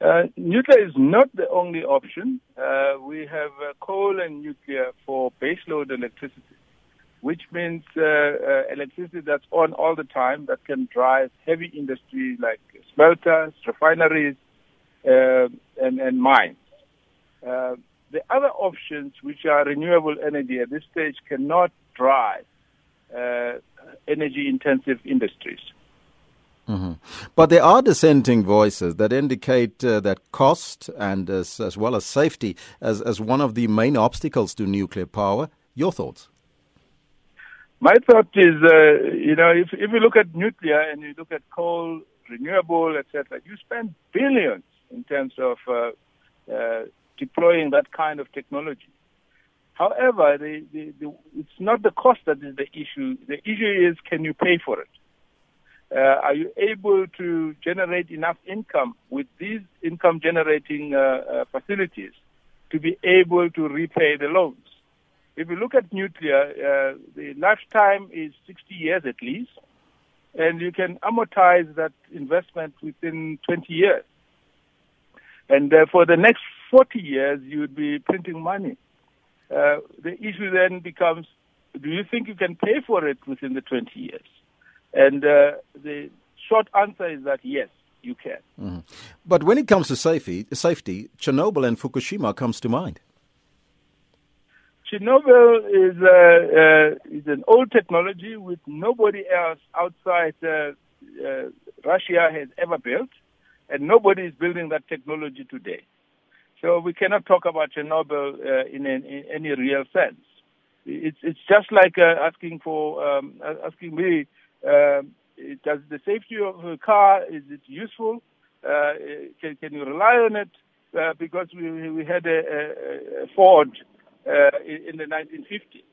Uh, nuclear is not the only option. Uh, we have uh, coal and nuclear for baseload electricity, which means uh, uh, electricity that's on all the time that can drive heavy industry like smelters, refineries, uh, and, and mines. Uh, the other options, which are renewable energy at this stage, cannot drive energy intensive industries. But there are dissenting voices that indicate uh, that cost and as, as well as safety as, as one of the main obstacles to nuclear power. Your thoughts? My thought is, uh, you know, if, if you look at nuclear and you look at coal, renewable, etc., you spend billions in terms of uh, uh, deploying that kind of technology. However, the, the, the, it's not the cost that is the issue. The issue is can you pay for it? Uh, are you able to generate enough income with these income generating uh, uh, facilities to be able to repay the loans? If you look at nuclear, uh, the lifetime is 60 years at least, and you can amortize that investment within 20 years. And uh, for the next 40 years, you would be printing money. Uh, the issue then becomes do you think you can pay for it within the 20 years? And uh, the short answer is that yes, you can. Mm-hmm. But when it comes to safety, safety, Chernobyl and Fukushima comes to mind. Chernobyl is uh, uh, is an old technology which nobody else outside uh, uh, Russia has ever built, and nobody is building that technology today. So we cannot talk about Chernobyl uh, in, in, in, any real sense. It's it's just like uh, asking for um, asking me um, does the safety of a car is it useful? Uh, can, can you rely on it? Uh, because we we had a, a, a Ford uh, in, in the 1950s.